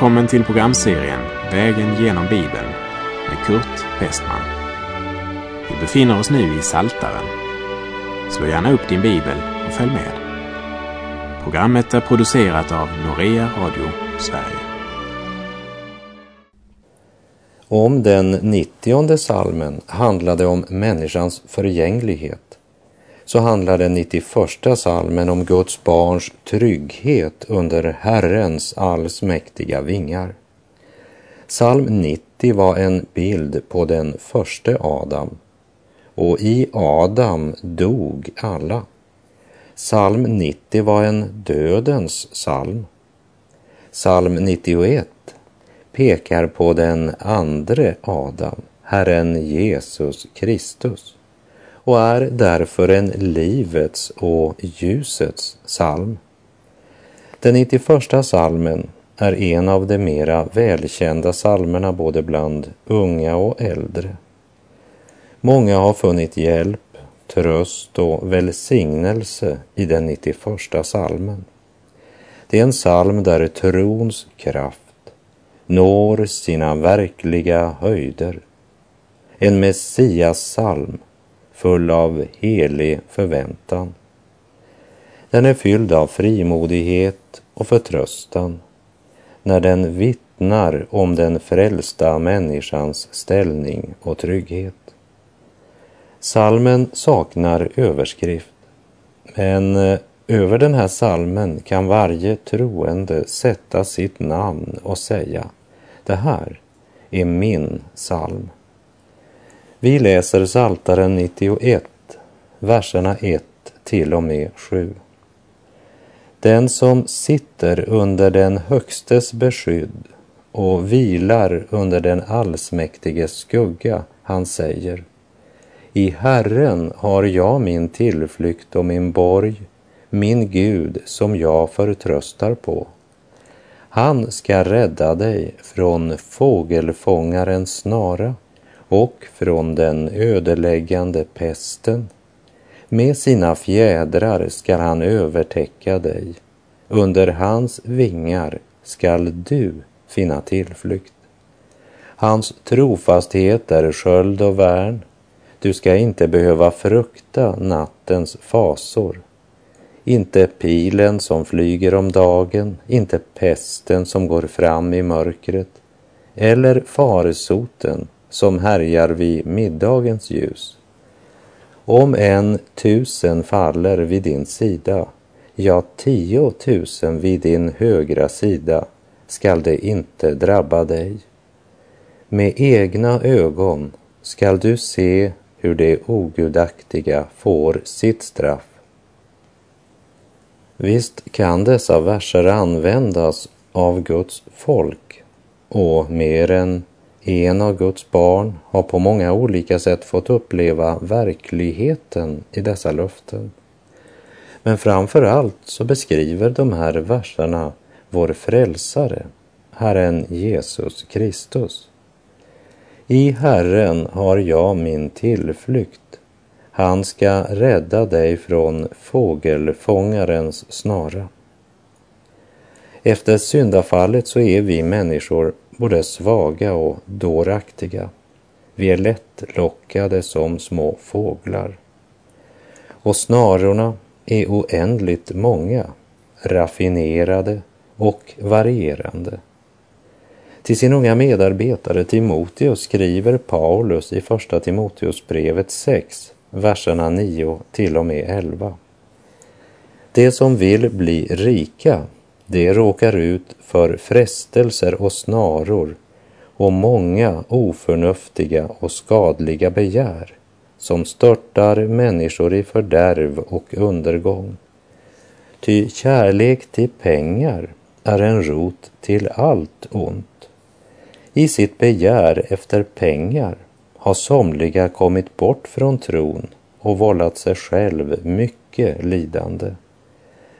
Välkommen till programserien Vägen genom Bibeln med Kurt Westman. Vi befinner oss nu i Saltaren. Slå gärna upp din bibel och följ med. Programmet är producerat av Norea Radio Sverige. Om den nittionde salmen handlade om människans förgänglighet så handlar den 91 salmen om Guds barns trygghet under Herrens allsmäktiga vingar. Psalm 90 var en bild på den första Adam och i Adam dog alla. Psalm 90 var en dödens psalm. Psalm 91 pekar på den andre Adam, Herren Jesus Kristus och är därför en livets och ljusets psalm. Den 91 salmen är en av de mera välkända psalmerna både bland unga och äldre. Många har funnit hjälp, tröst och välsignelse i den 91 salmen. Det är en psalm där trons kraft når sina verkliga höjder. En Messias-psalm full av helig förväntan. Den är fylld av frimodighet och förtröstan när den vittnar om den frälsta människans ställning och trygghet. Salmen saknar överskrift, men eh, över den här salmen kan varje troende sätta sitt namn och säga, det här är min psalm. Vi läser Saltaren 91, verserna 1 till och med 7. Den som sitter under den Högstes beskydd och vilar under den allsmäktiges skugga, han säger, i Herren har jag min tillflykt och min borg, min Gud som jag förtröstar på. Han ska rädda dig från fågelfångarens snara och från den ödeläggande pesten. Med sina fjädrar skall han övertäcka dig. Under hans vingar skall du finna tillflykt. Hans trofasthet är sköld och värn. Du ska inte behöva frukta nattens fasor. Inte pilen som flyger om dagen, inte pesten som går fram i mörkret, eller farsoten som härjar vid middagens ljus. Om en tusen faller vid din sida, ja, tiotusen vid din högra sida, skall det inte drabba dig. Med egna ögon skall du se hur det ogudaktiga får sitt straff. Visst kan dessa verser användas av Guds folk och mer än en av Guds barn har på många olika sätt fått uppleva verkligheten i dessa löften. Men framför allt så beskriver de här verserna vår frälsare, Herren Jesus Kristus. I Herren har jag min tillflykt. Han ska rädda dig från fågelfångarens snara. Efter syndafallet så är vi människor både svaga och dåraktiga. Vi är lättlockade som små fåglar. Och snarorna är oändligt många, raffinerade och varierande. Till sin unga medarbetare Timoteus skriver Paulus i Första Timoteusbrevet 6, verserna 9 till och med 11. Det som vill bli rika de råkar ut för frestelser och snaror och många oförnuftiga och skadliga begär som störtar människor i fördärv och undergång. Ty kärlek till pengar är en rot till allt ont. I sitt begär efter pengar har somliga kommit bort från tron och vållat sig själv mycket lidande.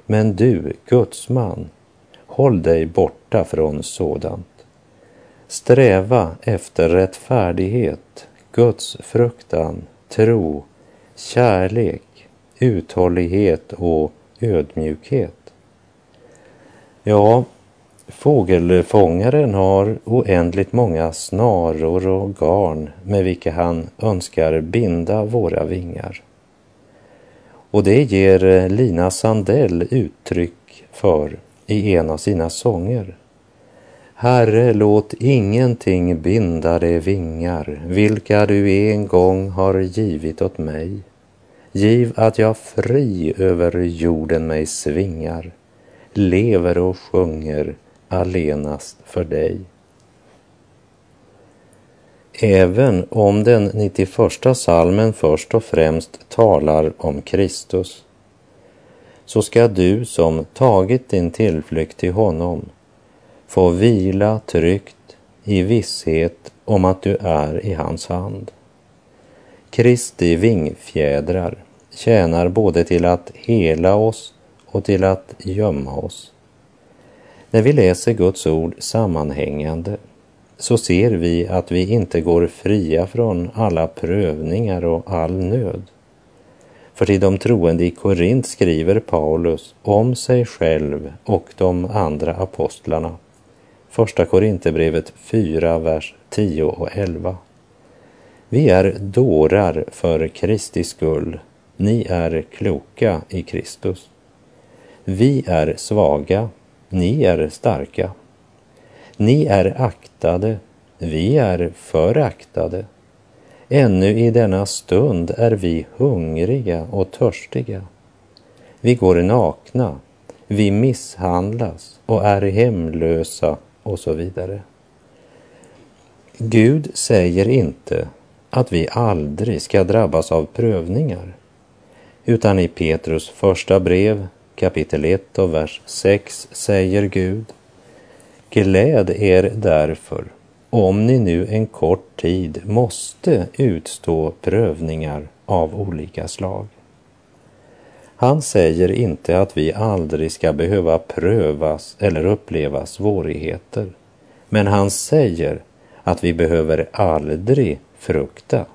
Men du, gudsman, Håll dig borta från sådant. Sträva efter rättfärdighet, Guds fruktan, tro, kärlek, uthållighet och ödmjukhet. Ja, Fågelfångaren har oändligt många snaror och garn med vilka han önskar binda våra vingar. Och det ger Lina Sandell uttryck för i en av sina sånger. Herre, låt ingenting binda de vingar, vilka du en gång har givit åt mig. Giv att jag fri över jorden mig svingar, lever och sjunger allenast för dig. Även om den 91 salmen först och främst talar om Kristus, så ska du som tagit din tillflykt till honom få vila tryggt i visshet om att du är i hans hand. Kristi vingfjädrar tjänar både till att hela oss och till att gömma oss. När vi läser Guds ord sammanhängande så ser vi att vi inte går fria från alla prövningar och all nöd. För till de troende i Korint skriver Paulus om sig själv och de andra apostlarna. Första Korinthierbrevet 4, vers 10 och 11. Vi är dårar för Kristi skull, ni är kloka i Kristus. Vi är svaga, ni är starka. Ni är aktade, vi är föraktade. Ännu i denna stund är vi hungriga och törstiga. Vi går nakna, vi misshandlas och är hemlösa och så vidare. Gud säger inte att vi aldrig ska drabbas av prövningar, utan i Petrus första brev kapitel 1 och vers 6 säger Gud Gläd er därför om ni nu en kort tid måste utstå prövningar av olika slag. Han säger inte att vi aldrig ska behöva prövas eller uppleva svårigheter. Men han säger att vi behöver aldrig frukta.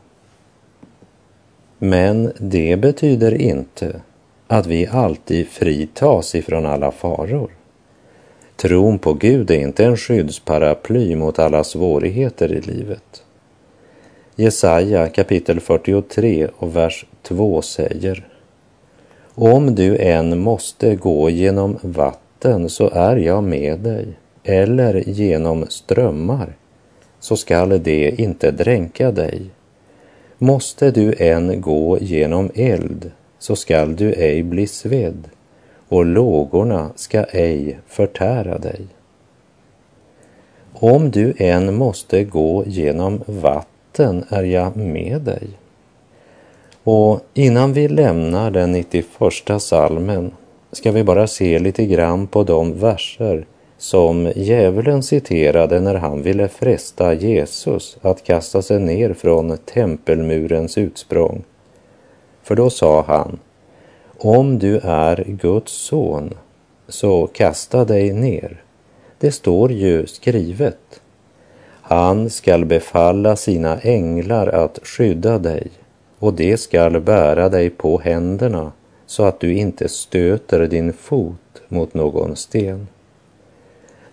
Men det betyder inte att vi alltid fritas ifrån alla faror. Tron på Gud är inte en skyddsparaply mot alla svårigheter i livet. Jesaja kapitel 43 och vers 2 säger Om du än måste gå genom vatten så är jag med dig, eller genom strömmar så skall det inte dränka dig. Måste du än gå genom eld så skall du ej bli svedd och lågorna ska ej förtära dig. Om du än måste gå genom vatten är jag med dig. Och innan vi lämnar den 91 salmen ska vi bara se lite grann på de verser som djävulen citerade när han ville fresta Jesus att kasta sig ner från tempelmurens utsprång. För då sa han, om du är Guds son, så kasta dig ner. Det står ju skrivet. Han skall befalla sina änglar att skydda dig och de skall bära dig på händerna så att du inte stöter din fot mot någon sten.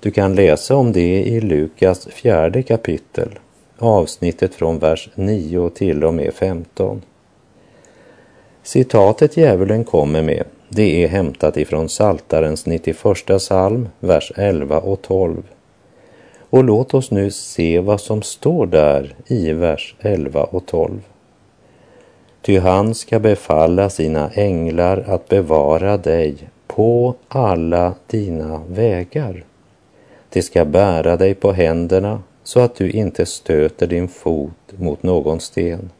Du kan läsa om det i Lukas fjärde kapitel, avsnittet från vers 9 till och med 15. Citatet djävulen kommer med, det är hämtat ifrån Saltarens 91 psalm, vers 11 och 12. Och låt oss nu se vad som står där i vers 11 och 12. Ty han ska befalla sina änglar att bevara dig på alla dina vägar. De ska bära dig på händerna så att du inte stöter din fot mot någon sten.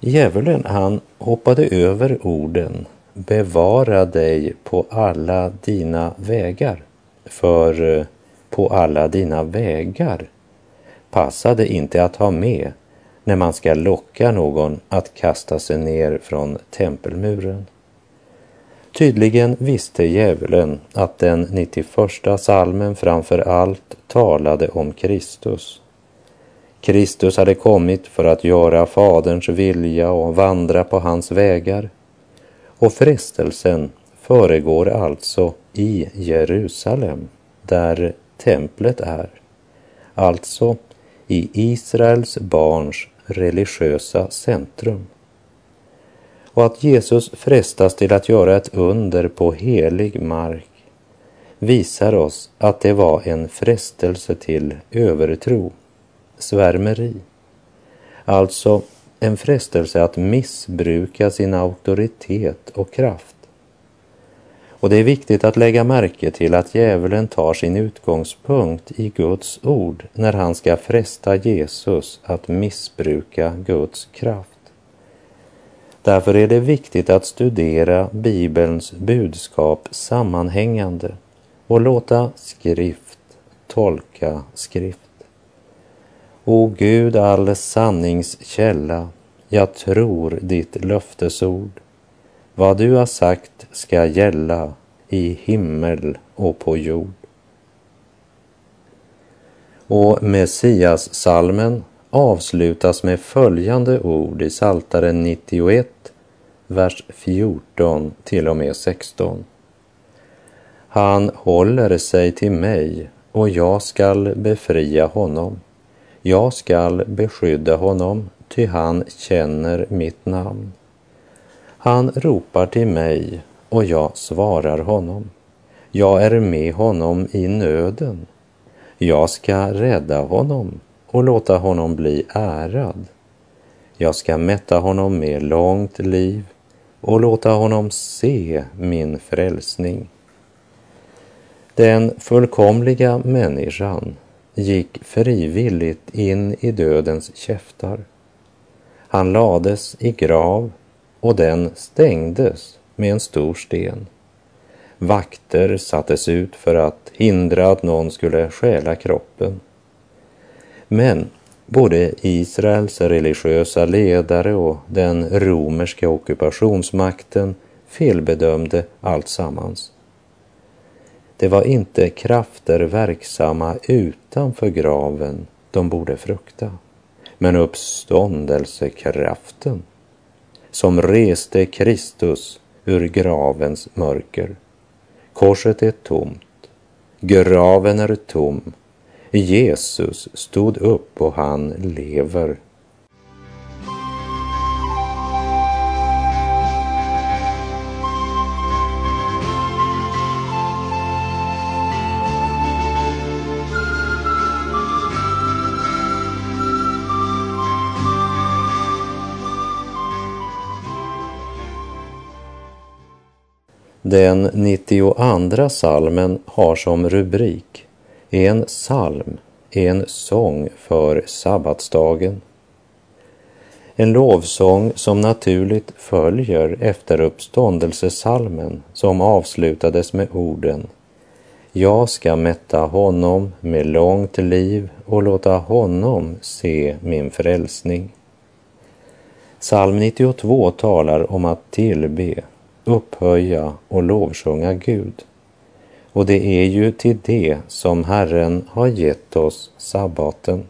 Djävulen han hoppade över orden bevara dig på alla dina vägar. För eh, på alla dina vägar passade inte att ha med när man ska locka någon att kasta sig ner från tempelmuren. Tydligen visste djävulen att den 91 salmen framför allt talade om Kristus Kristus hade kommit för att göra Faderns vilja och vandra på hans vägar. Och frestelsen föregår alltså i Jerusalem, där templet är, alltså i Israels barns religiösa centrum. Och att Jesus frestas till att göra ett under på helig mark visar oss att det var en frestelse till övertro, svärmeri. Alltså en frestelse att missbruka sin auktoritet och kraft. Och det är viktigt att lägga märke till att djävulen tar sin utgångspunkt i Guds ord när han ska fresta Jesus att missbruka Guds kraft. Därför är det viktigt att studera Bibelns budskap sammanhängande och låta skrift tolka skrift. O Gud, all sanningskälla, jag tror ditt löftesord. Vad du har sagt ska gälla i himmel och på jord. Och Messias-salmen avslutas med följande ord i Saltaren 91, vers 14 till och med 16. Han håller sig till mig och jag skall befria honom. Jag skall beskydda honom, ty han känner mitt namn. Han ropar till mig och jag svarar honom. Jag är med honom i nöden. Jag ska rädda honom och låta honom bli ärad. Jag ska mätta honom med långt liv och låta honom se min frälsning. Den fullkomliga människan gick frivilligt in i dödens käftar. Han lades i grav och den stängdes med en stor sten. Vakter sattes ut för att hindra att någon skulle stjäla kroppen. Men både Israels religiösa ledare och den romerska ockupationsmakten felbedömde allt sammans. Det var inte krafter verksamma utanför graven de borde frukta, men uppståndelsekraften som reste Kristus ur gravens mörker. Korset är tomt, graven är tom, Jesus stod upp och han lever. Den 92 salmen har som rubrik En psalm, en sång för sabbatsdagen. En lovsång som naturligt följer efter uppståndelsesalmen som avslutades med orden Jag ska mätta honom med långt liv och låta honom se min frälsning. Psalm 92 talar om att tillbe upphöja och lovsjunga Gud. Och det är ju till det som Herren har gett oss sabbaten.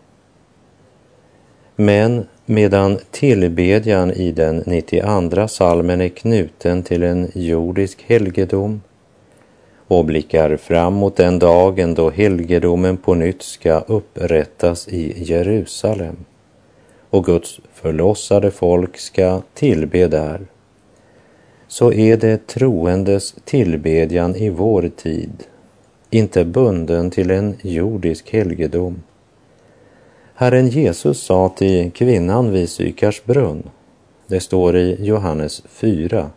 Men medan tillbedjan i den 92 salmen är knuten till en jordisk helgedom och blickar fram mot den dagen då helgedomen på nytt ska upprättas i Jerusalem och Guds förlossade folk ska tillbe där så är det troendes tillbedjan i vår tid inte bunden till en jordisk helgedom. Herren Jesus sa till kvinnan vid Sykars brunn, det står i Johannes 4,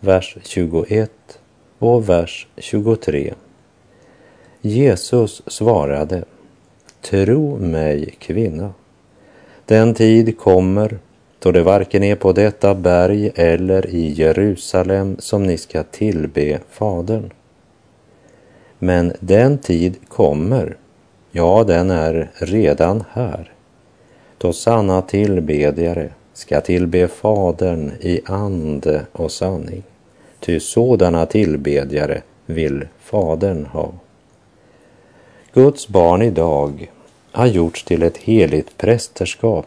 vers 21 och vers 23. Jesus svarade, Tro mig kvinna, den tid kommer då det varken är på detta berg eller i Jerusalem som ni ska tillbe Fadern. Men den tid kommer, ja, den är redan här, då sanna tillbedjare ska tillbe Fadern i ande och sanning. Ty sådana tillbedjare vill Fadern ha. Guds barn idag har gjorts till ett heligt prästerskap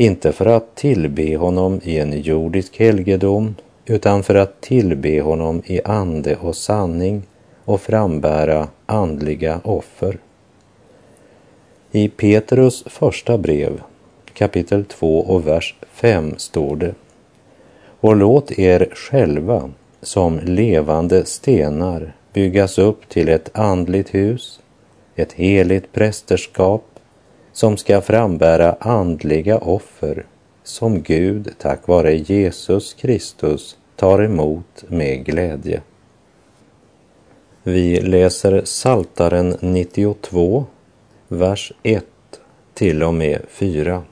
inte för att tillbe honom i en jordisk helgedom, utan för att tillbe honom i ande och sanning och frambära andliga offer. I Petrus första brev, kapitel 2 och vers 5 står det. Och låt er själva som levande stenar byggas upp till ett andligt hus, ett heligt prästerskap som ska frambära andliga offer som Gud tack vare Jesus Kristus tar emot med glädje. Vi läser Saltaren 92, vers 1 till och med 4.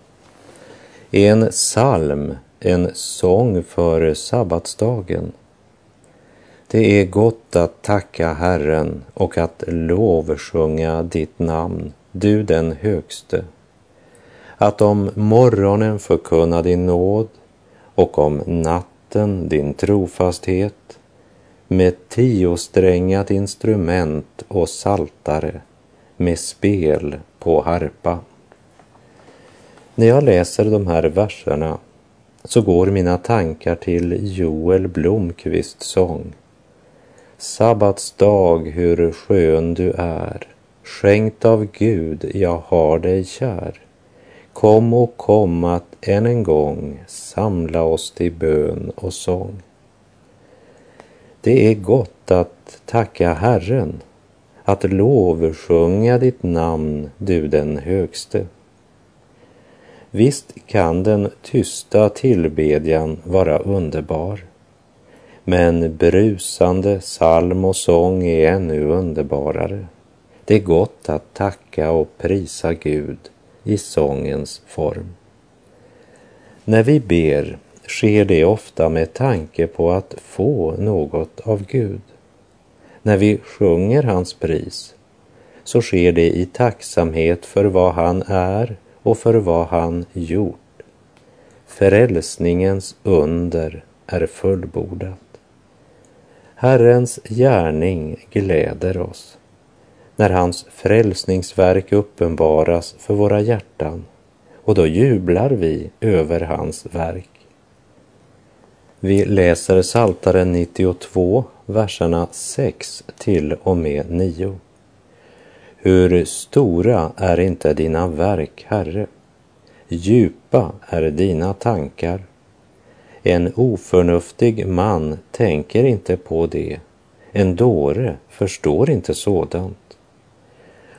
En psalm, en sång för sabbatsdagen. Det är gott att tacka Herren och att lovsjunga ditt namn, du den högste. Att om morgonen förkunna din nåd och om natten din trofasthet med tiosträngat instrument och saltare med spel på harpa. När jag läser de här verserna så går mina tankar till Joel Blomqvists sång. Sabbatsdag, hur skön du är, skänkt av Gud, jag har dig kär. Kom och kom att än en gång samla oss till bön och sång. Det är gott att tacka Herren, att lovsjunga ditt namn, du den högste. Visst kan den tysta tillbedjan vara underbar. Men brusande psalm och sång är ännu underbarare. Det är gott att tacka och prisa Gud i sångens form. När vi ber sker det ofta med tanke på att få något av Gud. När vi sjunger hans pris så sker det i tacksamhet för vad han är och för vad han gjort. Frälsningens under är fullbordat. Herrens gärning gläder oss när hans frälsningsverk uppenbaras för våra hjärtan och då jublar vi över hans verk. Vi läser Saltaren 92, verserna 6 till och med 9. Hur stora är inte dina verk, Herre? Djupa är dina tankar. En oförnuftig man tänker inte på det. En dåre förstår inte sådant.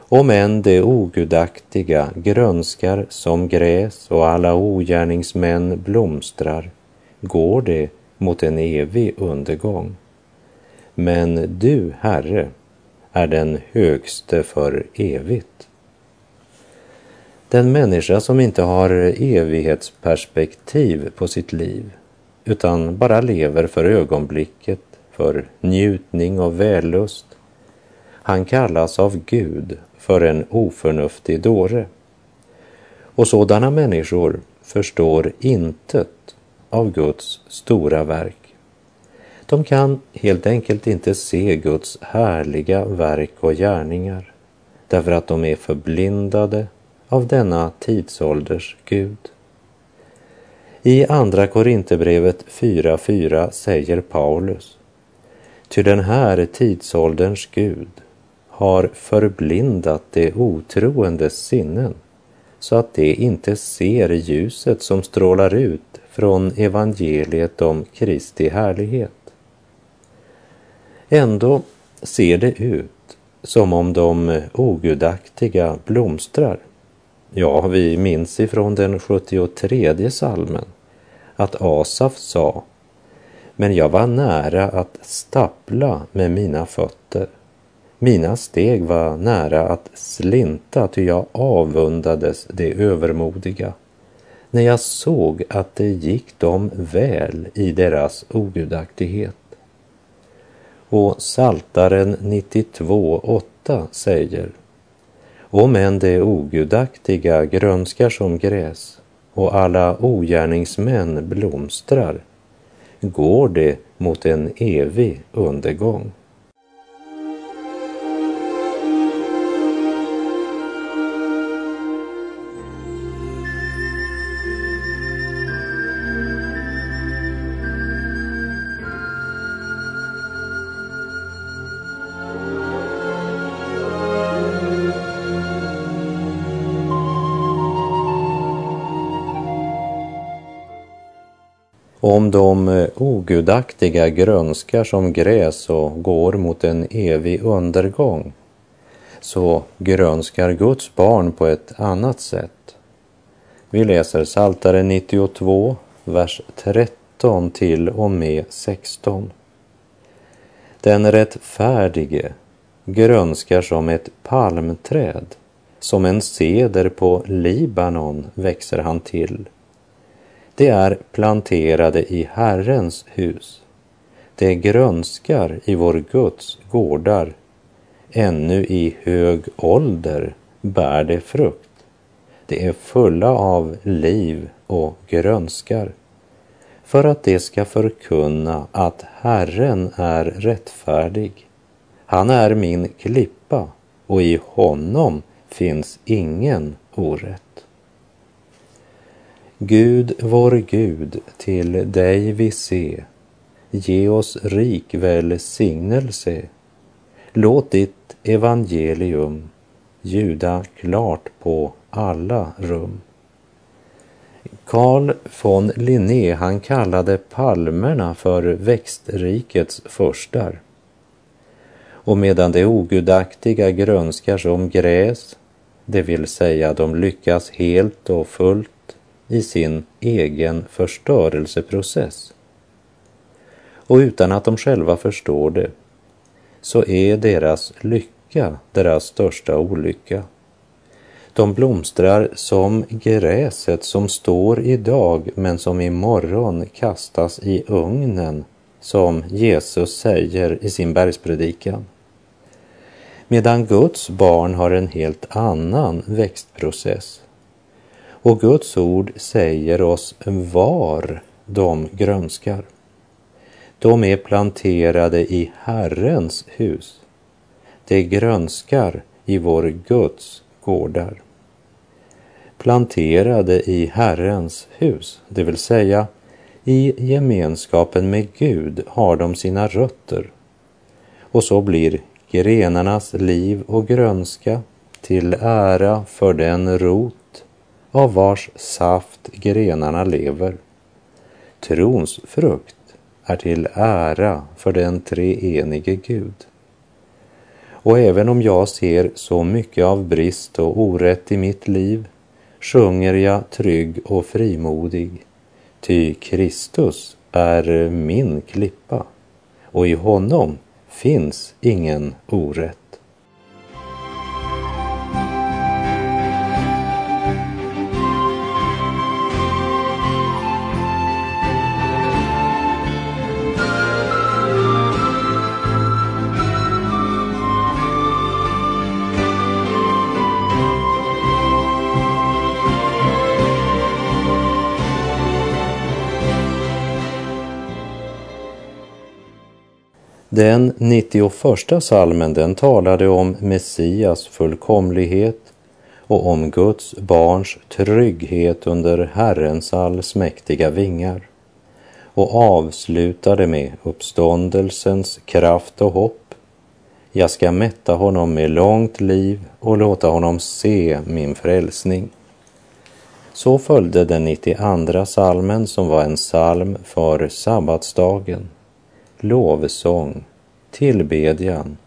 Om än det ogudaktiga grönskar som gräs och alla ogärningsmän blomstrar, går det mot en evig undergång. Men du, Herre, är den högste för evigt. Den människa som inte har evighetsperspektiv på sitt liv utan bara lever för ögonblicket, för njutning och vällust, han kallas av Gud för en oförnuftig dåre. Och sådana människor förstår intet av Guds stora verk. De kan helt enkelt inte se Guds härliga verk och gärningar därför att de är förblindade av denna tidsålders Gud. I Andra Korinthierbrevet 4.4 säger Paulus Ty den här tidsålderns Gud har förblindat det otroendes sinnen så att de inte ser ljuset som strålar ut från evangeliet om Kristi härlighet. Ändå ser det ut som om de ogudaktiga blomstrar. Ja, vi minns ifrån den 73 salmen att Asaf sa Men jag var nära att stappla med mina fötter. Mina steg var nära att slinta ty jag avundades det övermodiga när jag såg att det gick dem väl i deras ogudaktighet. Och Saltaren 92.8 säger Om än det ogudaktiga grönskar som gräs och alla ogärningsmän blomstrar går det mot en evig undergång. Om de eh, ogudaktiga grönskar som gräs och går mot en evig undergång, så grönskar Guds barn på ett annat sätt. Vi läser Psaltaren 92, vers 13 till och med 16. Den rättfärdige grönskar som ett palmträd, som en seder på Libanon växer han till. De är planterade i Herrens hus. De grönskar i vår Guds gårdar. Ännu i hög ålder bär de frukt. De är fulla av liv och grönskar för att det ska förkunna att Herren är rättfärdig. Han är min klippa och i honom finns ingen orätt. Gud, vår Gud, till dig vi se, ge oss rik välsignelse. Låt ditt evangelium ljuda klart på alla rum. Carl von Linné han kallade palmerna för växtrikets förstar. Och medan de ogudaktiga grönskar som gräs, det vill säga de lyckas helt och fullt i sin egen förstörelseprocess. Och utan att de själva förstår det, så är deras lycka deras största olycka. De blomstrar som gräset som står idag men som imorgon kastas i ugnen, som Jesus säger i sin bergspredikan. Medan Guds barn har en helt annan växtprocess. Och Guds ord säger oss var de grönskar. De är planterade i Herrens hus. De grönskar i vår Guds gårdar planterade i Herrens hus, det vill säga i gemenskapen med Gud har de sina rötter. Och så blir grenarnas liv och grönska till ära för den rot av vars saft grenarna lever. Trons frukt är till ära för den treenige Gud. Och även om jag ser så mycket av brist och orätt i mitt liv sjunger jag trygg och frimodig, ty Kristus är min klippa och i honom finns ingen orätt. Den 91 salmen den talade om Messias fullkomlighet och om Guds barns trygghet under Herrens allsmäktiga vingar och avslutade med uppståndelsens kraft och hopp. Jag ska mätta honom med långt liv och låta honom se min frälsning. Så följde den 92 salmen som var en psalm för sabbatsdagen lovsång, tillbedjan,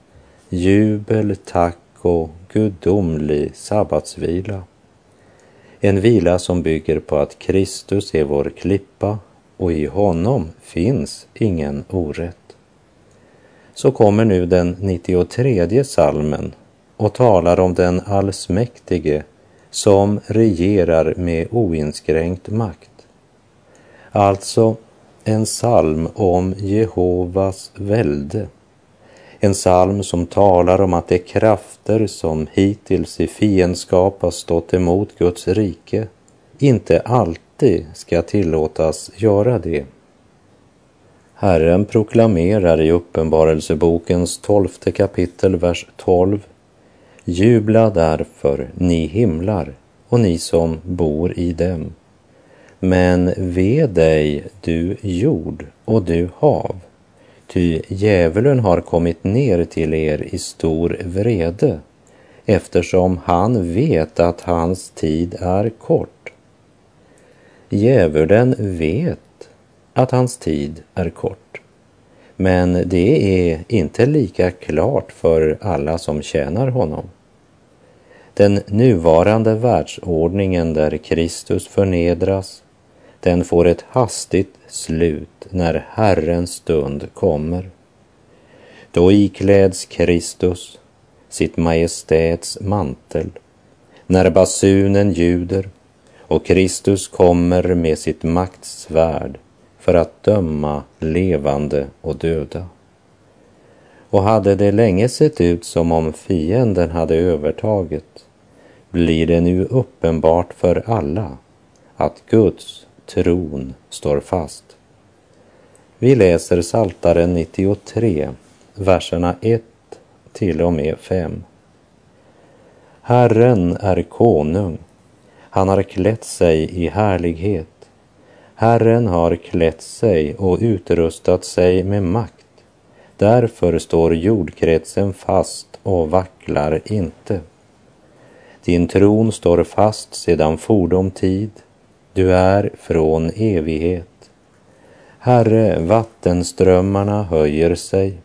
jubel, tack och gudomlig sabbatsvila. En vila som bygger på att Kristus är vår klippa och i honom finns ingen orätt. Så kommer nu den 93 salmen och talar om den allsmäktige som regerar med oinskränkt makt. Alltså en psalm om Jehovas välde. En psalm som talar om att de krafter som hittills i fiendskap har stått emot Guds rike inte alltid ska tillåtas göra det. Herren proklamerar i Uppenbarelsebokens tolfte kapitel, vers 12. Jubla därför, ni himlar och ni som bor i dem. Men ve dig, du jord och du hav, ty djävulen har kommit ner till er i stor vrede, eftersom han vet att hans tid är kort. Djävulen vet att hans tid är kort. Men det är inte lika klart för alla som tjänar honom. Den nuvarande världsordningen där Kristus förnedras, den får ett hastigt slut när Herrens stund kommer. Då ikläds Kristus sitt majestäts mantel, när basunen ljuder och Kristus kommer med sitt maktsvärd för att döma levande och döda. Och hade det länge sett ut som om fienden hade övertaget blir det nu uppenbart för alla att Guds tron står fast. Vi läser Saltaren 93, verserna 1 till och med 5. Herren är konung, han har klätt sig i härlighet. Herren har klätt sig och utrustat sig med makt. Därför står jordkretsen fast och vacklar inte. Din tron står fast sedan fordom tid. Du är från evighet. Herre, vattenströmmarna höjer sig.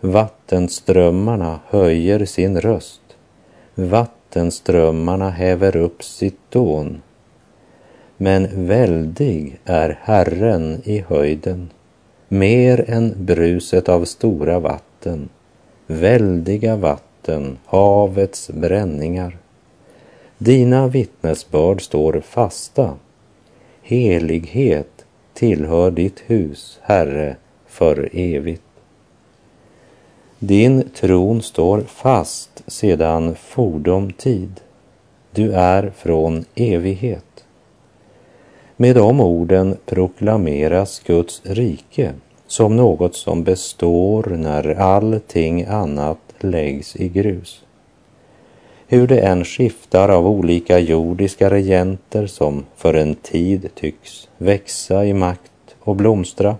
Vattenströmmarna höjer sin röst. Vattenströmmarna häver upp sitt dån. Men väldig är Herren i höjden, mer än bruset av stora vatten, väldiga vatten, havets bränningar. Dina vittnesbörd står fasta. Helighet tillhör ditt hus, Herre, för evigt. Din tron står fast sedan fordom tid. Du är från evighet. Med de orden proklameras Guds rike som något som består när allting annat läggs i grus hur det än skiftar av olika jordiska regenter som för en tid tycks växa i makt och blomstra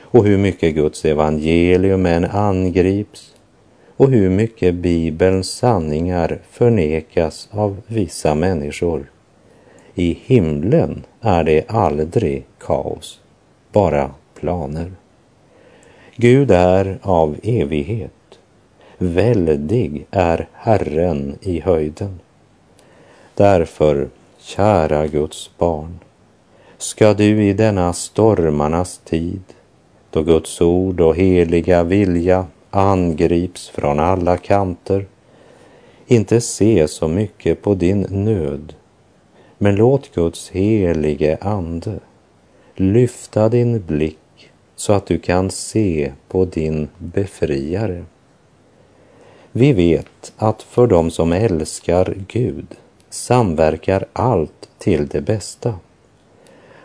och hur mycket Guds evangelium än angrips och hur mycket Bibelns sanningar förnekas av vissa människor. I himlen är det aldrig kaos, bara planer. Gud är av evighet Väldig är Herren i höjden. Därför, kära Guds barn, ska du i denna stormarnas tid, då Guds ord och heliga vilja angrips från alla kanter, inte se så mycket på din nöd, men låt Guds helige ande lyfta din blick så att du kan se på din befriare. Vi vet att för dem som älskar Gud samverkar allt till det bästa.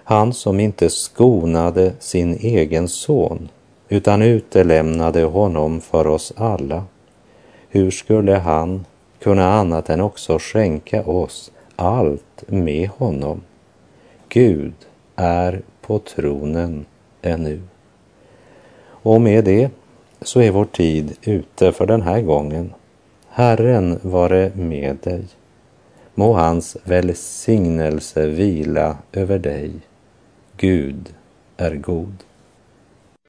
Han som inte skonade sin egen son utan utelämnade honom för oss alla. Hur skulle han kunna annat än också skänka oss allt med honom? Gud är på tronen ännu. Och med det så är vår tid ute för den här gången. Herren vare med dig. Må hans välsignelse vila över dig. Gud är god.